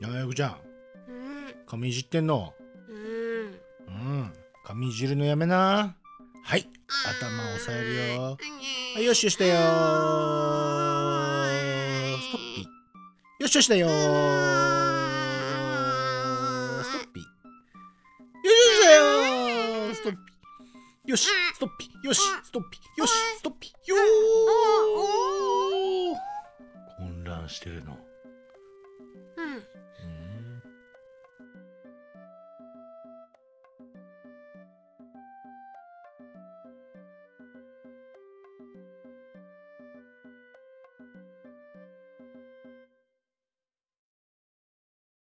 ややぐちゃんうん。髪いじってんの？うん。うん。髪いじるのやめな。はい。頭押さえるよ。はいよしよしだよ。ストッピよしよしだよ。ストッピよしよしだよ。ストッピよしストッピよしストッピよしストッピよー。混乱してるの嗯。